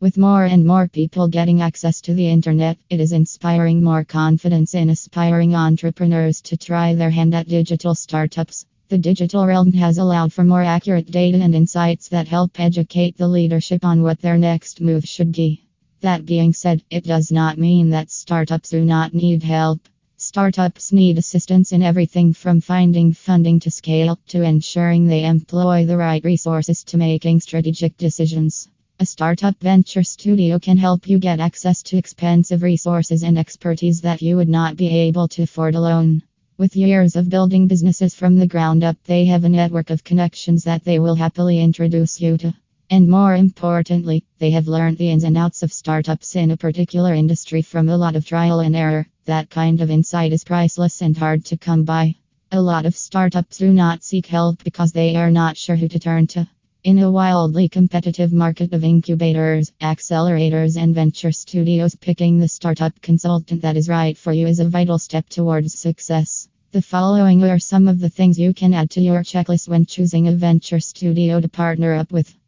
With more and more people getting access to the internet, it is inspiring more confidence in aspiring entrepreneurs to try their hand at digital startups. The digital realm has allowed for more accurate data and insights that help educate the leadership on what their next move should be. That being said, it does not mean that startups do not need help. Startups need assistance in everything from finding funding to scale to ensuring they employ the right resources to making strategic decisions. A startup venture studio can help you get access to expensive resources and expertise that you would not be able to afford alone. With years of building businesses from the ground up, they have a network of connections that they will happily introduce you to. And more importantly, they have learned the ins and outs of startups in a particular industry from a lot of trial and error. That kind of insight is priceless and hard to come by. A lot of startups do not seek help because they are not sure who to turn to. In a wildly competitive market of incubators, accelerators, and venture studios, picking the startup consultant that is right for you is a vital step towards success. The following are some of the things you can add to your checklist when choosing a venture studio to partner up with.